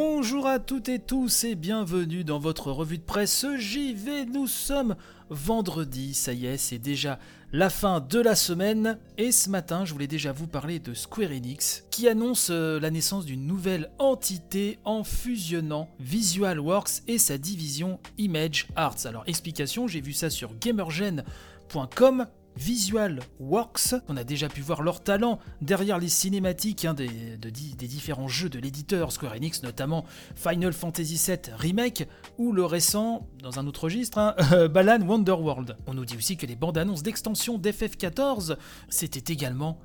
Bonjour à toutes et tous et bienvenue dans votre revue de presse JV. Nous sommes vendredi, ça y est, c'est déjà la fin de la semaine. Et ce matin, je voulais déjà vous parler de Square Enix qui annonce euh, la naissance d'une nouvelle entité en fusionnant VisualWorks et sa division Image Arts. Alors, explication, j'ai vu ça sur gamergen.com Visual Works. On a déjà pu voir leur talent derrière les cinématiques hein, des, différents jeux de l'éditeur Square Enix, notamment Final Fantasy VII Remake ou le récent, dans un autre registre, hein, Balan Wonderworld. On nous dit aussi que les bandes annonces d'extension d'FF14, c'était également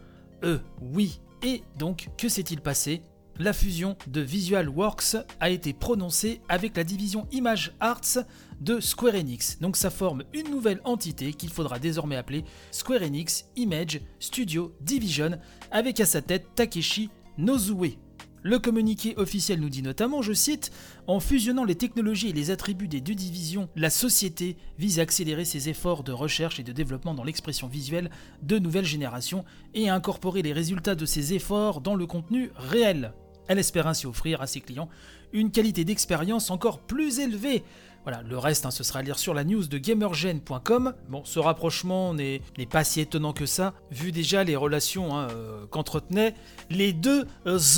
eux. Oui. Et donc, que s'est-il passé? La fusion de Visual Works a été prononcée avec la division Image Arts de Square Enix. Donc ça forme une nouvelle entité qu'il faudra désormais appeler Square Enix Image Studio Division avec à sa tête Takeshi Nozue. Le communiqué officiel nous dit notamment, je cite, En fusionnant les technologies et les attributs des deux divisions, la société vise à accélérer ses efforts de recherche et de développement dans l'expression visuelle de nouvelles générations et à incorporer les résultats de ces efforts dans le contenu réel. Elle espère ainsi offrir à ses clients une qualité d'expérience encore plus élevée. Voilà, le reste, hein, ce sera à lire sur la news de gamergen.com. Bon, ce rapprochement n'est pas si étonnant que ça, vu déjà les relations hein, euh, qu'entretenaient les deux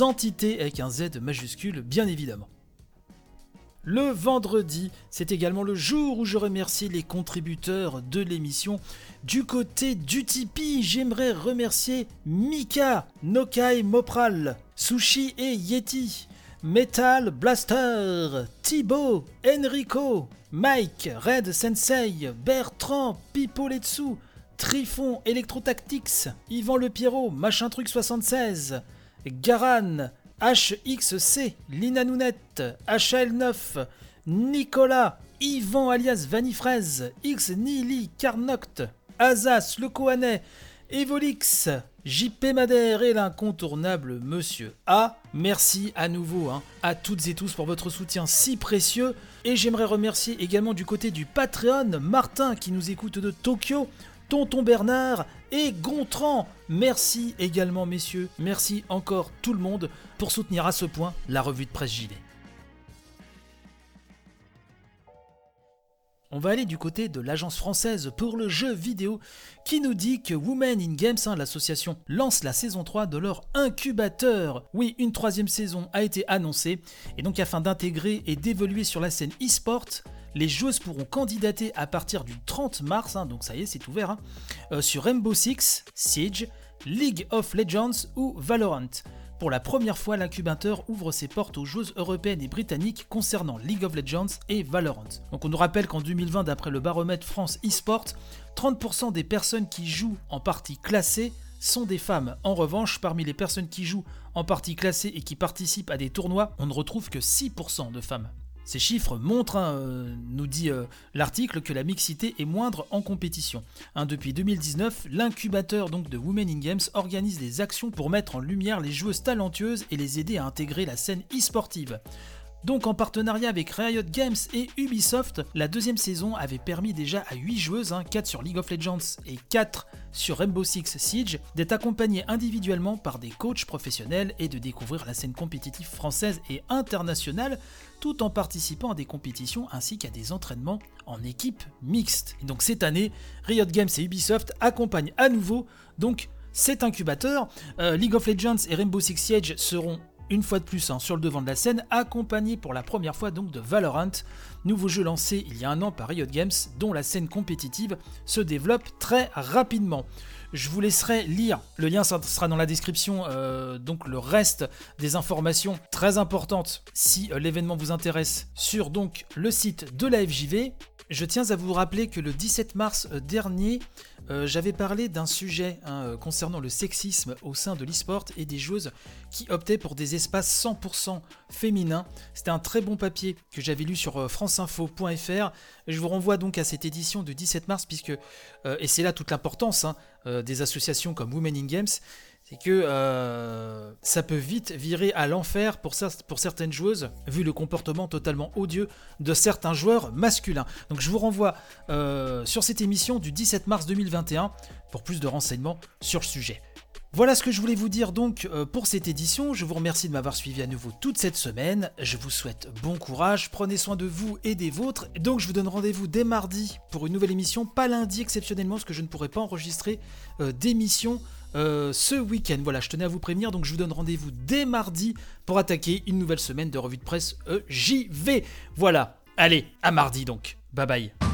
entités avec un Z majuscule, bien évidemment. Le vendredi, c'est également le jour où je remercie les contributeurs de l'émission. Du côté du Tipeee, j'aimerais remercier Mika, Nokai Mopral, Sushi et Yeti, Metal Blaster, Thibaut, Enrico, Mike, Red Sensei, Bertrand, Pipoletsu, Trifon Electrotactics, Yvan Le Pierrot, Machin Truc 76, Garan, HXC, Lina Nounette, HL9, Nicolas, Yvan alias Vanifraise, X Nili Carnoct, Azas Le Evolix, JP Madère et l'incontournable Monsieur A. Merci à nouveau hein, à toutes et tous pour votre soutien si précieux. Et j'aimerais remercier également du côté du Patreon Martin qui nous écoute de Tokyo, Tonton Bernard et Gontran. Merci également messieurs, merci encore tout le monde pour soutenir à ce point la revue de presse Gilet. On va aller du côté de l'agence française pour le jeu vidéo qui nous dit que Women in Games, hein, l'association, lance la saison 3 de leur incubateur. Oui, une troisième saison a été annoncée et donc afin d'intégrer et d'évoluer sur la scène e-sport, les joueuses pourront candidater à partir du 30 mars, hein, donc ça y est, c'est ouvert, hein, euh, sur Rainbow Six, Siege, League of Legends ou Valorant. Pour la première fois, l'incubateur ouvre ses portes aux joueuses européennes et britanniques concernant League of Legends et Valorant. Donc on nous rappelle qu'en 2020, d'après le baromètre France eSport, 30% des personnes qui jouent en partie classée sont des femmes. En revanche, parmi les personnes qui jouent en partie classée et qui participent à des tournois, on ne retrouve que 6% de femmes. Ces chiffres montrent, hein, euh, nous dit euh, l'article, que la mixité est moindre en compétition. Hein, depuis 2019, l'incubateur de Women in Games organise des actions pour mettre en lumière les joueuses talentueuses et les aider à intégrer la scène e-sportive. Donc en partenariat avec Riot Games et Ubisoft, la deuxième saison avait permis déjà à 8 joueuses, 4 hein, sur League of Legends et 4 sur Rainbow Six Siege, d'être accompagnées individuellement par des coachs professionnels et de découvrir la scène compétitive française et internationale tout en participant à des compétitions ainsi qu'à des entraînements en équipe mixte. Et donc cette année, Riot Games et Ubisoft accompagnent à nouveau donc cet incubateur. Euh, League of Legends et Rainbow Six Siege seront une fois de plus hein, sur le devant de la scène, accompagné pour la première fois donc de Valorant, nouveau jeu lancé il y a un an par Riot Games, dont la scène compétitive se développe très rapidement. Je vous laisserai lire, le lien sera dans la description, euh, donc le reste des informations très importantes si euh, l'événement vous intéresse sur donc le site de la FJV. Je tiens à vous rappeler que le 17 mars euh, dernier, euh, j'avais parlé d'un sujet hein, euh, concernant le sexisme au sein de l'e-sport et des joueuses qui optaient pour des espaces 100% féminins. C'était un très bon papier que j'avais lu sur franceinfo.fr. Je vous renvoie donc à cette édition du 17 mars, puisque, et c'est là toute l'importance hein, des associations comme Women in Games, c'est que euh, ça peut vite virer à l'enfer pour, certaines joueuses, vu le comportement totalement odieux de certains joueurs masculins. Donc je vous renvoie euh, sur cette émission du 17 mars 2021 pour plus de renseignements sur le sujet. Voilà ce que je voulais vous dire donc euh, pour cette édition. Je vous remercie de m'avoir suivi à nouveau toute cette semaine. Je vous souhaite bon courage, prenez soin de vous et des vôtres. Donc je vous donne rendez-vous dès mardi pour une nouvelle émission, pas lundi exceptionnellement, parce que je ne pourrai pas enregistrer euh, d'émission euh, ce week-end. Voilà, je tenais à vous prévenir, donc je vous donne rendez-vous dès mardi pour attaquer une nouvelle semaine de revue de presse vais. Voilà, allez, à mardi donc. Bye bye.